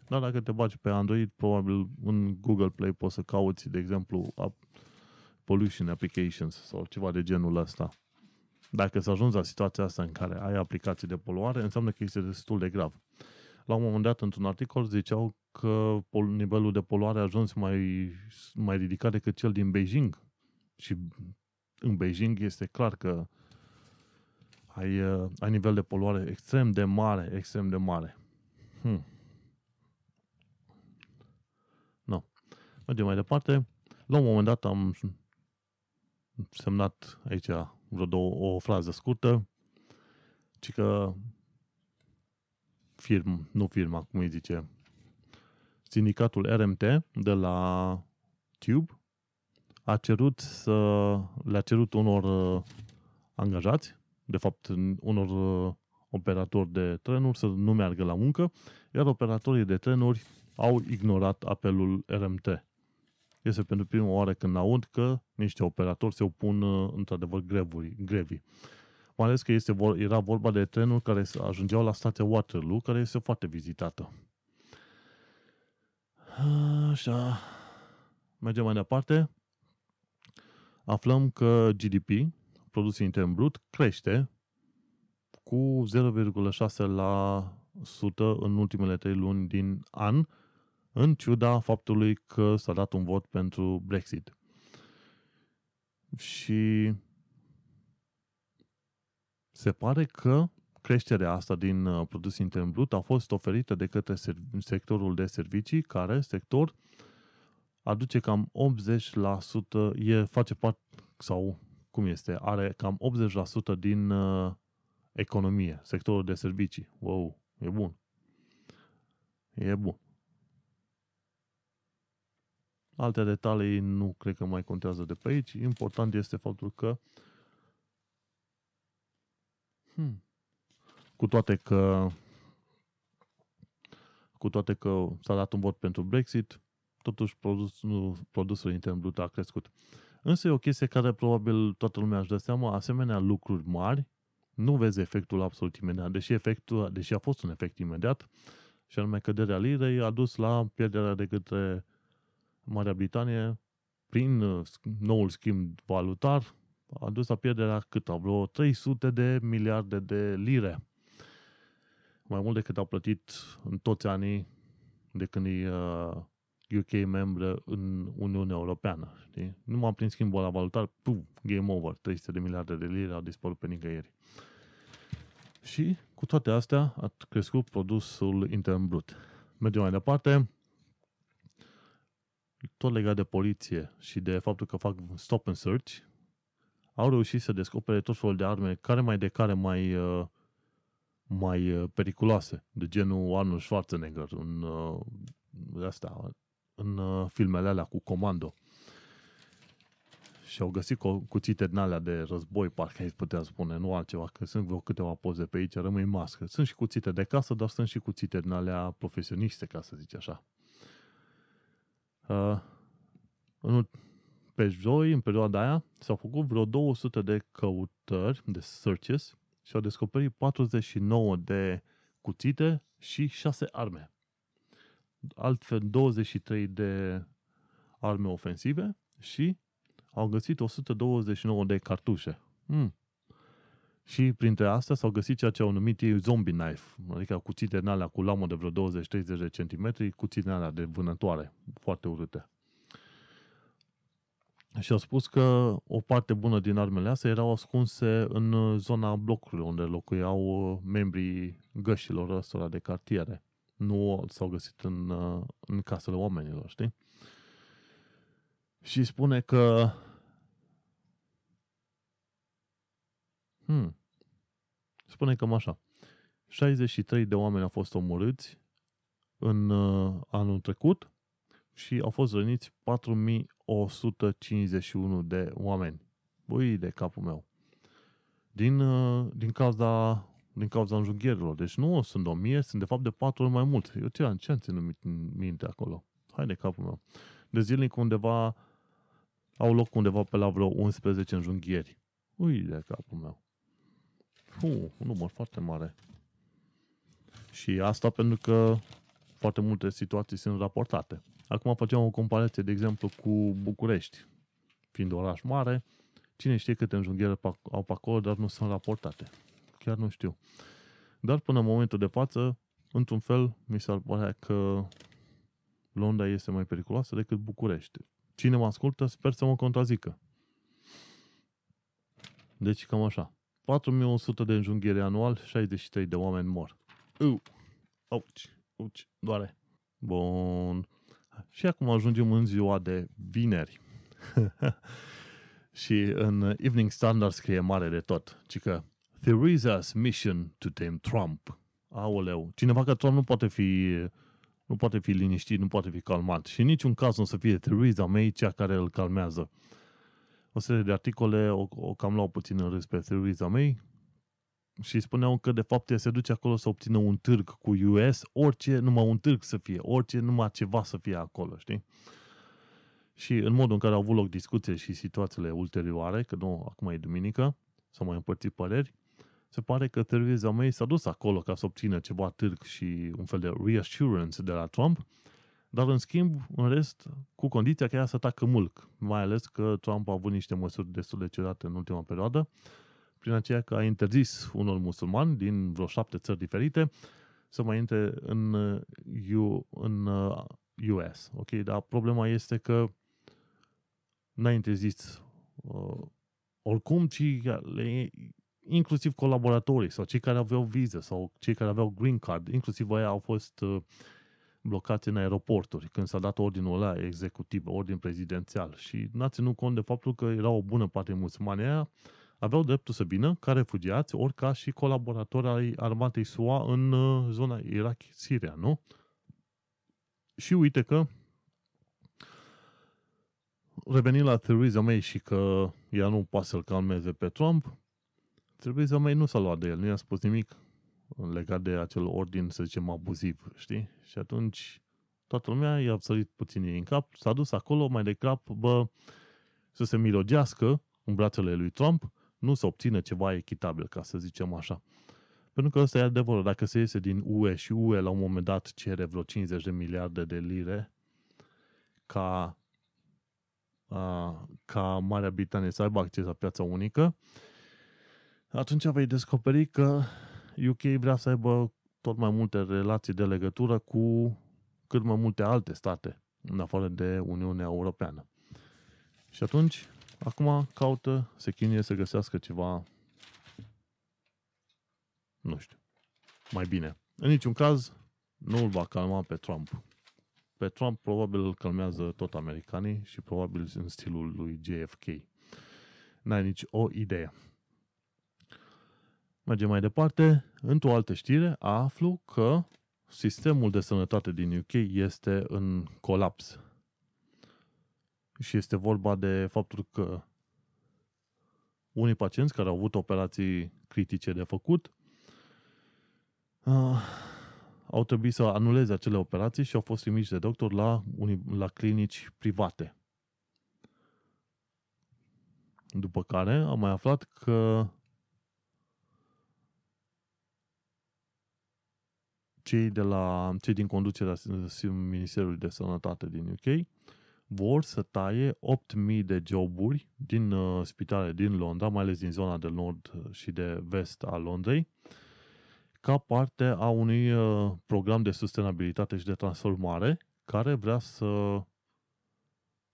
Dar dacă te bagi pe Android, probabil în Google Play poți să cauți, de exemplu, pollution applications sau ceva de genul ăsta. Dacă să ajungi la situația asta în care ai aplicații de poluare, înseamnă că este destul de grav. La un moment dat, într-un articol, ziceau că nivelul de poluare a ajuns mai, mai ridicat decât cel din Beijing. Și în Beijing este clar că ai, uh, ai nivel de poluare extrem de mare, extrem de mare. Hmm. No. Mergem mai departe. La un moment dat am semnat aici vreo două, o frază scurtă, ci că firm, nu firma, cum îi zice, sindicatul RMT de la Tube a cerut să le-a cerut unor uh, angajați de fapt, unor uh, operatori de trenuri să nu meargă la muncă, iar operatorii de trenuri au ignorat apelul RMT. Este pentru prima oară când aud că niște operatori se opun uh, într-adevăr grevuri, grevii. Mai ales că este, era vorba de trenuri care ajungeau la stația Waterloo, care este foarte vizitată. Așa. Mergem mai departe. Aflăm că GDP, produs intern brut crește cu 0,6% în ultimele 3 luni din an, în ciuda faptului că s-a dat un vot pentru Brexit. Și se pare că creșterea asta din uh, produs intern brut a fost oferită de către sectorul de servicii, care sector aduce cam 80%, e, face parte sau cum este, are cam 80% din uh, economie, sectorul de servicii. Wow, e bun. E bun. Alte detalii nu cred că mai contează de pe aici. Important este faptul că hmm, cu toate că cu toate că s-a dat un vot pentru Brexit, totuși produsul, produsul intern brut a crescut. Însă e o chestie care probabil toată lumea își dă seama, asemenea lucruri mari, nu vezi efectul absolut imediat, deși, efectul, deși a fost un efect imediat, și anume căderea lirei a dus la pierderea de către Marea Britanie prin uh, noul schimb valutar, a dus la pierderea cât? Vreo 300 de miliarde de lire. Mai mult decât au plătit în toți anii de când e uh, UK membră în Uniunea Europeană. Știi? Numai prin schimbul la valutar, puf, game over, 300 de miliarde de lire au dispărut pe nicăieri. Și cu cu toate astea a crescut produsul intern brut. Mergem mai departe, tot legat de poliție și de faptul că fac stop and search, au reușit să descopere tot felul de arme, care mai de care mai, uh, mai uh, periculoase, de genul Arnold Schwarzenegger în, uh, asta, în filmele alea cu comando. Și au găsit cuțite din alea de război, parcă ai putea spune, nu altceva, că sunt vreo câteva poze pe aici, rămâi mască. Sunt și cuțite de casă, dar sunt și cuțite din alea profesioniste, ca să zici așa. Uh, în, pe joi, în perioada aia, s-au făcut vreo 200 de căutări, de searches, și au descoperit 49 de cuțite și 6 arme. Altfel 23 de arme ofensive și au găsit 129 de cartușe. Mm. Și printre astea s-au găsit ceea ce au numit ei zombie knife, adică cuțite în alea cu lamă de vreo 20-30 de centimetri, cuțite în alea de vânătoare, foarte urâte. Și au spus că o parte bună din armele astea erau ascunse în zona blocurilor unde locuiau uh, membrii gășilor ăstora de cartiere. Nu s-au găsit în, uh, în casele oamenilor, știi? Și spune că Hmm. Spune cam așa. 63 de oameni au fost omorâți în uh, anul trecut și au fost răniți 4151 de oameni. Băi, de capul meu. Din, uh, din cauza din cauza înjunghierilor. Deci nu sunt 1000, sunt de fapt de 4 ori mai mult. Eu ce, ce am ținut minte acolo? Hai de capul meu. De zilnic undeva au loc undeva pe la vreo 11 înjunghieri. Ui, de capul meu. Uh, un număr foarte mare. Și asta pentru că foarte multe situații sunt raportate. Acum facem o comparație, de exemplu, cu București. Fiind oraș mare, cine știe câte înjunghiere au pe acolo, dar nu sunt raportate. Chiar nu știu. Dar până în momentul de față, într-un fel, mi s-ar părea că Londra este mai periculoasă decât București. Cine mă ascultă, sper să mă contrazică. Deci cam așa. 4100 de înjunghiere anual, 63 de oameni mor. Uu, auci, auci, doare. Bun. Și acum ajungem în ziua de vineri. și în Evening Standard scrie mare de tot, ci că Theresa's mission to tame Trump. Aoleu, cineva că Trump nu poate fi nu poate fi liniștit, nu poate fi calmat. Și în niciun caz nu o să fie Theresa May cea care îl calmează o serie de articole o, o cam luau puțin în râs pe Theresa May și spuneau că de fapt ea se duce acolo să obțină un târg cu US, orice, numai un târg să fie, orice, numai ceva să fie acolo, știi? Și în modul în care au avut loc discuții și situațiile ulterioare, că nu, acum e duminică, s-au mai împărțit păreri, se pare că Theresa May s-a dus acolo ca să obțină ceva târg și un fel de reassurance de la Trump, dar, în schimb, în rest, cu condiția că ea să tacă mulc, mai ales că Trump a avut niște măsuri destul de ciudate în ultima perioadă, prin aceea că a interzis unor musulmani din vreo șapte țări diferite să mai intre în, U, în US. Ok? Dar problema este că n-a interzis uh, oricum, ci le, inclusiv colaboratorii sau cei care aveau viză sau cei care aveau green card, inclusiv aia au fost uh, blocați în aeroporturi, când s-a dat ordinul ăla executiv, ordin prezidențial și n-a ținut cont de faptul că era o bună parte musulmani aia, aveau dreptul să vină ca refugiați, ori ca și colaboratori ai armatei SUA în uh, zona Irak-Siria, nu? Și uite că revenind la Theresa May și că ea nu poate să-l calmeze pe Trump, Theresa May nu s-a luat de el, nu i-a spus nimic legat de acel ordin, să zicem, abuziv, știi? Și atunci toată lumea i-a sărit puțin în cap, s-a dus acolo mai degrabă, bă, să se mirogească în brațele lui Trump, nu să obțină ceva echitabil, ca să zicem așa. Pentru că ăsta e adevărul. Dacă se iese din UE și UE la un moment dat cere vreo 50 de miliarde de lire ca, a, ca Marea Britanie să aibă acces la piața unică, atunci vei descoperi că UK vrea să aibă tot mai multe relații de legătură cu cât mai multe alte state, în afară de Uniunea Europeană. Și atunci, acum caută, se chinuie să găsească ceva, nu știu, mai bine. În niciun caz, nu îl va calma pe Trump. Pe Trump probabil îl calmează tot americanii și probabil în stilul lui JFK. N-ai nici o idee. Mergem mai departe. Într-o altă știre, aflu că sistemul de sănătate din UK este în colaps. Și este vorba de faptul că unii pacienți care au avut operații critice de făcut uh, au trebuit să anuleze acele operații și au fost trimiși de doctor la, unii, la clinici private. După care am mai aflat că cei, de la, cei din conducerea Ministerului de Sănătate din UK vor să taie 8.000 de joburi din uh, spitale din Londra, mai ales din zona de nord și de vest a Londrei, ca parte a unui uh, program de sustenabilitate și de transformare care vrea să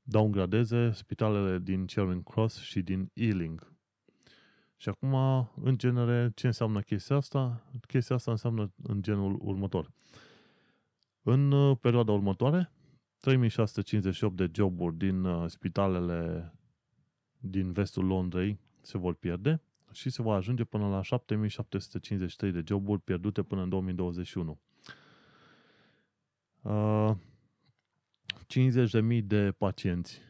downgradeze spitalele din Charing Cross și din Ealing. Și acum, în genere, ce înseamnă chestia asta? Chestia asta înseamnă în genul următor. În uh, perioada următoare, 3658 de joburi din uh, spitalele din vestul Londrei se vor pierde și se va ajunge până la 7753 de joburi pierdute până în 2021. Uh, 50.000 de pacienți.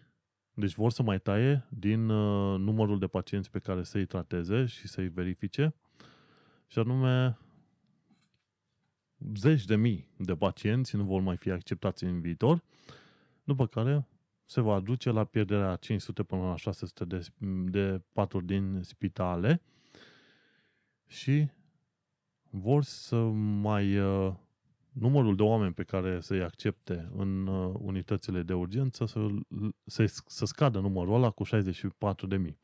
Deci vor să mai taie din uh, numărul de pacienți pe care să-i trateze și să-i verifice și anume zeci de mii de pacienți nu vor mai fi acceptați în viitor, după care se va aduce la pierderea 500 până la 600 de, de paturi din spitale și vor să mai uh, numărul de oameni pe care să-i accepte în uh, unitățile de urgență să, să, să scadă numărul ăla cu 64 de mii.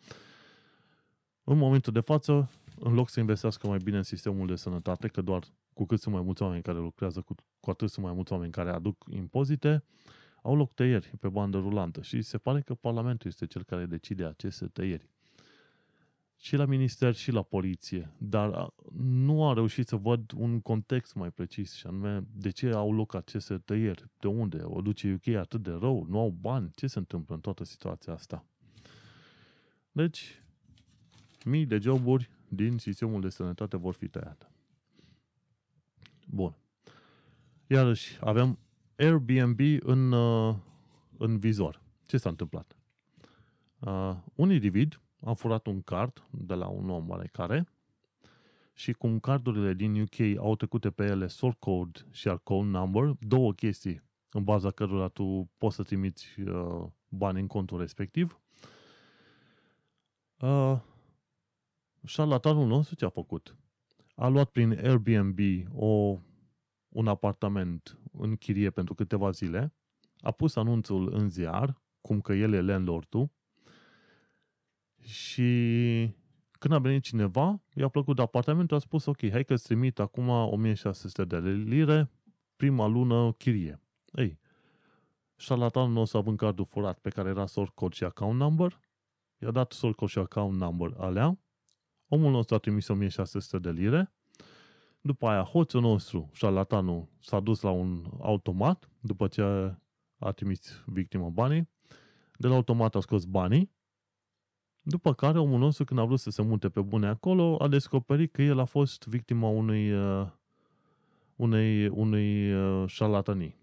În momentul de față, în loc să investească mai bine în sistemul de sănătate, că doar cu cât sunt mai mulți oameni care lucrează, cu, cu atât sunt mai mulți oameni care aduc impozite, au loc tăieri pe bandă rulantă și se pare că Parlamentul este cel care decide aceste tăieri. Și la minister și la poliție, dar nu a reușit să văd un context mai precis și anume de ce au loc aceste tăieri, de unde, o duce UK atât de rău, nu au bani, ce se întâmplă în toată situația asta. Deci, mii de joburi din sistemul de sănătate vor fi tăiate. Bun. Iarăși, avem Airbnb în, uh, în vizor. Ce s-a întâmplat? Uh, un individ a furat un card de la un om oarecare și cum cardurile din UK au trecut pe ele sort code și code number, două chestii în baza cărora tu poți să trimiți uh, bani în contul respectiv, uh, șarlatanul nostru ce a făcut? A luat prin Airbnb o, un apartament în chirie pentru câteva zile, a pus anunțul în ziar, cum că el e landlord și când a venit cineva, i-a plăcut de apartamentul, a spus, ok, hai că-ți trimit acum 1600 de lire, prima lună chirie. Ei, șarlatanul nostru având cardul furat pe care era sort code și account number, i-a dat sort code și account number alea, omul nostru a trimis 1600 de lire, după aia hoțul nostru, șarlatanul, s-a dus la un automat, după ce a trimis victima banii, de la automat a scos banii, după care omul nostru, când a vrut să se mute pe bune acolo, a descoperit că el a fost victima unui, uh, unei, unei uh, șarlatanii.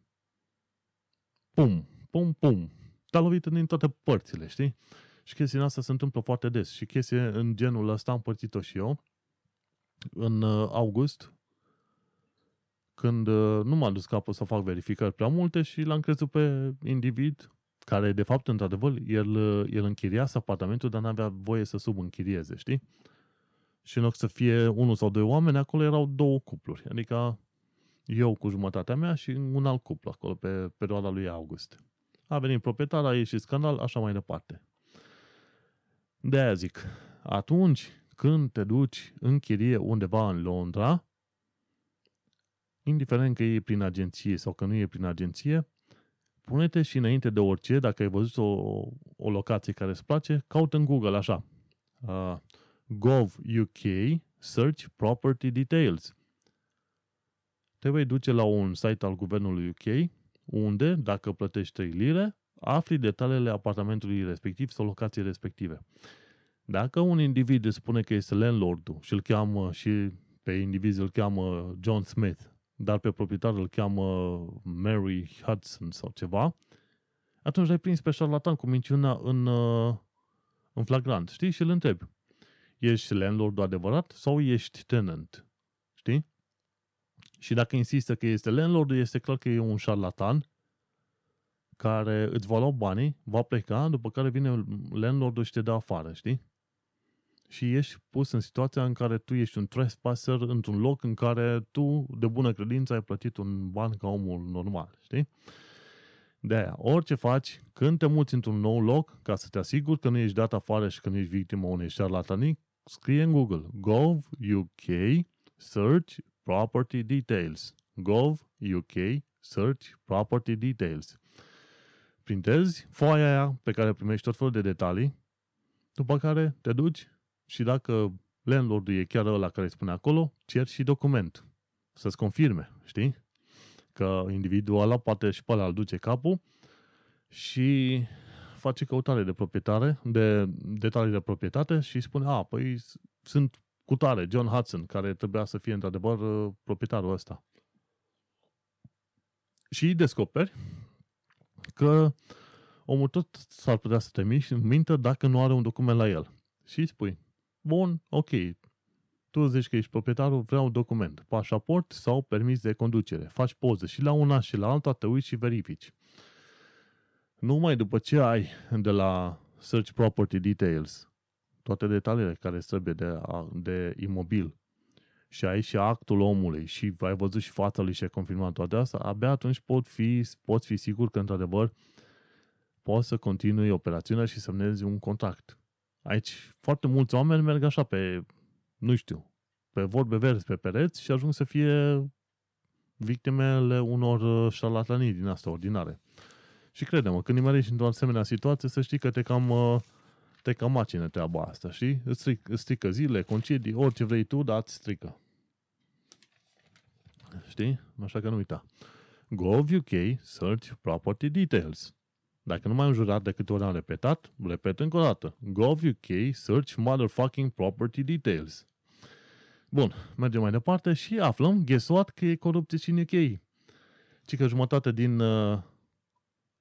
Pum, pum, pum. Te-a lovit din toate părțile, știi? Și chestia asta se întâmplă foarte des. Și chestia în genul ăsta am părțit-o și eu. În uh, august, când uh, nu m-a dus capul să fac verificări prea multe și l-am crezut pe individ care de fapt, într-adevăr, el, el închiriase apartamentul, dar n-avea voie să subînchirieze, știi? Și în loc să fie unul sau doi oameni, acolo erau două cupluri. Adică eu cu jumătatea mea și un alt cuplu acolo pe perioada lui august. A venit proprietar, a ieșit scandal, așa mai departe. De aia zic, atunci când te duci în chirie undeva în Londra, indiferent că e prin agenție sau că nu e prin agenție, pune-te și înainte de orice, dacă ai văzut o, o locație care îți place, caută în Google așa. Uh, Gov UK Search Property Details. te vei duce la un site al guvernului UK, unde, dacă plătești 3 lire, afli detaliile apartamentului respectiv sau locației respective. Dacă un individ îți spune că este landlordul și îl cheamă și pe indiviz îl cheamă John Smith, dar pe proprietar îl cheamă Mary Hudson sau ceva, atunci ai prins pe șarlatan cu minciuna în, uh, în flagrant, știi? Și îl întrebi. Ești landlordul adevărat sau ești tenant? Știi? Și dacă insistă că este landlordul, este clar că e un șarlatan care îți va lua banii, va pleca, după care vine landlordul și te dă afară, știi? Și ești pus în situația în care tu ești un trespasser într-un loc în care tu, de bună credință, ai plătit un ban ca omul normal, știi? De aia, orice faci, când te muți într-un nou loc, ca să te asiguri că nu ești dat afară și că nu ești victima unei șarlatanii, scrie în Google gov UK search property details. gov UK search property details. Printezi foaia aia pe care primești tot felul de detalii, după care te duci și dacă landlordul e chiar ăla care spune acolo, cer și document să-ți confirme, știi? Că individul ăla poate și pe ăla îl duce capul și face căutare de proprietare, de detalii de proprietate și spune, a, păi sunt cu tare, John Hudson, care trebuia să fie într-adevăr uh, proprietarul ăsta. Și descoperi că omul tot s-ar putea să te mintă dacă nu are un document la el. Și îi spui, bun, ok, tu zici că ești proprietarul, vreau un document, pașaport sau permis de conducere. Faci poze și la una și la alta te uiți și verifici. Numai după ce ai de la Search Property Details toate detaliile care trebuie de, de imobil și ai și actul omului și ai văzut și fața lui și ai confirmat toate astea, abia atunci pot fi, poți fi sigur că într-adevăr poți să continui operațiunea și semnezi un contract. Aici foarte mulți oameni merg așa pe, nu știu, pe vorbe verzi pe pereți și ajung să fie victimele unor șarlatanii din asta ordinare. Și crede-mă, când nimerești într-o asemenea situație, să știi că te cam, uh, te cam macine treaba asta, știi? Îți, stric, îți strică zile, concedii, orice vrei tu, dar îți strică. Știi? Așa că nu uita. Gov UK Search Property Details. Dacă nu mai am jurat de câte ori am repetat, repet încă o dată. Gov UK Search Motherfucking Property Details. Bun, mergem mai departe și aflăm, guess what, că e corupție și în UK. Ci că jumătate din uh,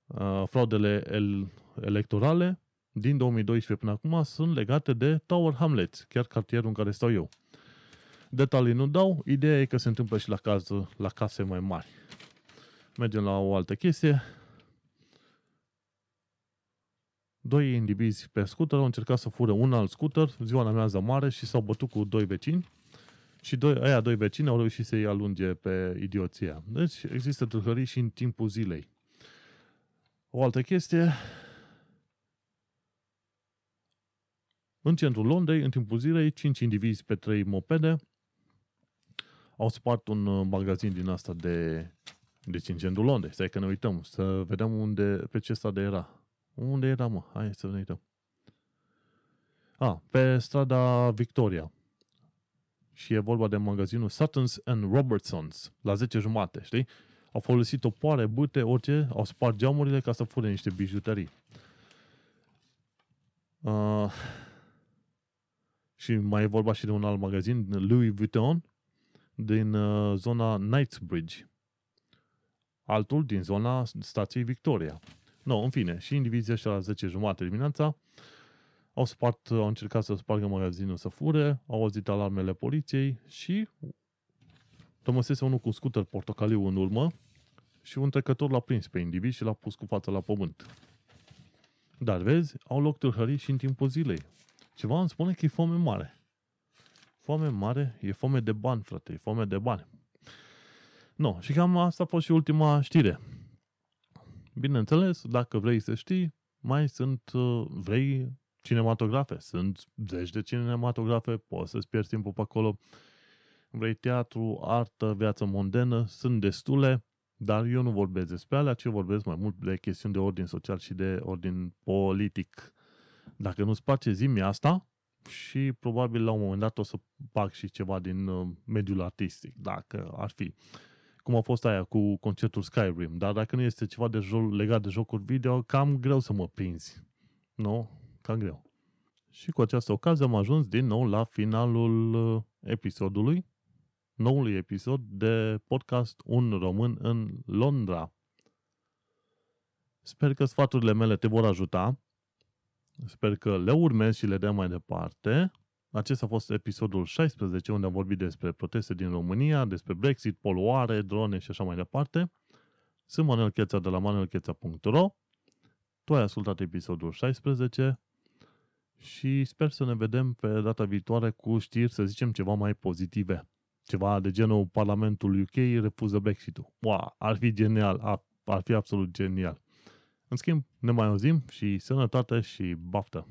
uh, fraudele el- electorale din 2012 până acum sunt legate de Tower Hamlets, chiar cartierul în care stau eu. Detalii nu dau, ideea e că se întâmplă și la, caz, la case mai mari. Mergem la o altă chestie. Doi indivizi pe scooter au încercat să fură un alt scooter ziua în amiază mare și s-au bătut cu doi vecini și doi, aia doi vecini au reușit să-i alunge pe idioția. Deci există tâlhării și în timpul zilei. O altă chestie, în centrul Londrei, în timpul zilei, 5 indivizi pe 3 mopede au spart un uh, magazin din asta de, de 5 centrul Londrei. Stai că ne uităm, să vedem unde, pe ce stradă era. Unde era, mă? Hai să ne uităm. A, pe strada Victoria. Și e vorba de magazinul Suttons and Robertsons, la 10 jumate, știi? Au folosit opoare, bute, orice, au spart geamurile ca să fure niște bijuterii. Uh, și mai e vorba și de un alt magazin, Louis Vuitton, din uh, zona Knightsbridge. Altul din zona stației Victoria. No, în fine, și indivizii ăștia la 10 jumate dimineața au spart, au încercat să spargă magazinul să fure, au auzit alarmele poliției și rămăsese unul cu un scooter portocaliu în urmă și un trecător l-a prins pe individ și l-a pus cu fața la pământ. Dar vezi, au loc tâlhării și în timpul zilei. Ceva îmi spune că e foame mare. Foame mare, e foame de bani, frate, e foame de bani. No, și cam asta a fost și ultima știre. Bineînțeles, dacă vrei să știi, mai sunt, uh, vrei cinematografe. Sunt zeci de cinematografe, poți să-ți pierzi timpul pe acolo. Vrei teatru, artă, viață mondenă, sunt destule, dar eu nu vorbesc despre alea, ci vorbesc mai mult de chestiuni de ordin social și de ordin politic. Dacă nu-ți place, zi asta și probabil la un moment dat o să fac și ceva din uh, mediul artistic, dacă ar fi. Cum a fost aia cu concertul Skyrim, dar dacă nu este ceva de joc, legat de jocuri video, cam greu să mă prinzi. Nu? Cam greu. Și cu această ocazie am ajuns din nou la finalul uh, episodului, noului episod de podcast Un Român în Londra. Sper că sfaturile mele te vor ajuta. Sper că le urmezi și le dai mai departe. Acesta a fost episodul 16, unde am vorbit despre proteste din România, despre Brexit, poluare, drone și așa mai departe. Sunt Manuel Cheța de la manuelcheța.ro Tu ai ascultat episodul 16 și sper să ne vedem pe data viitoare cu știri, să zicem, ceva mai pozitive. Ceva de genul Parlamentul UK refuză Brexit-ul. Wow, ar fi genial, ar, ar fi absolut genial. În schimb, ne mai auzim și sănătate și baftă!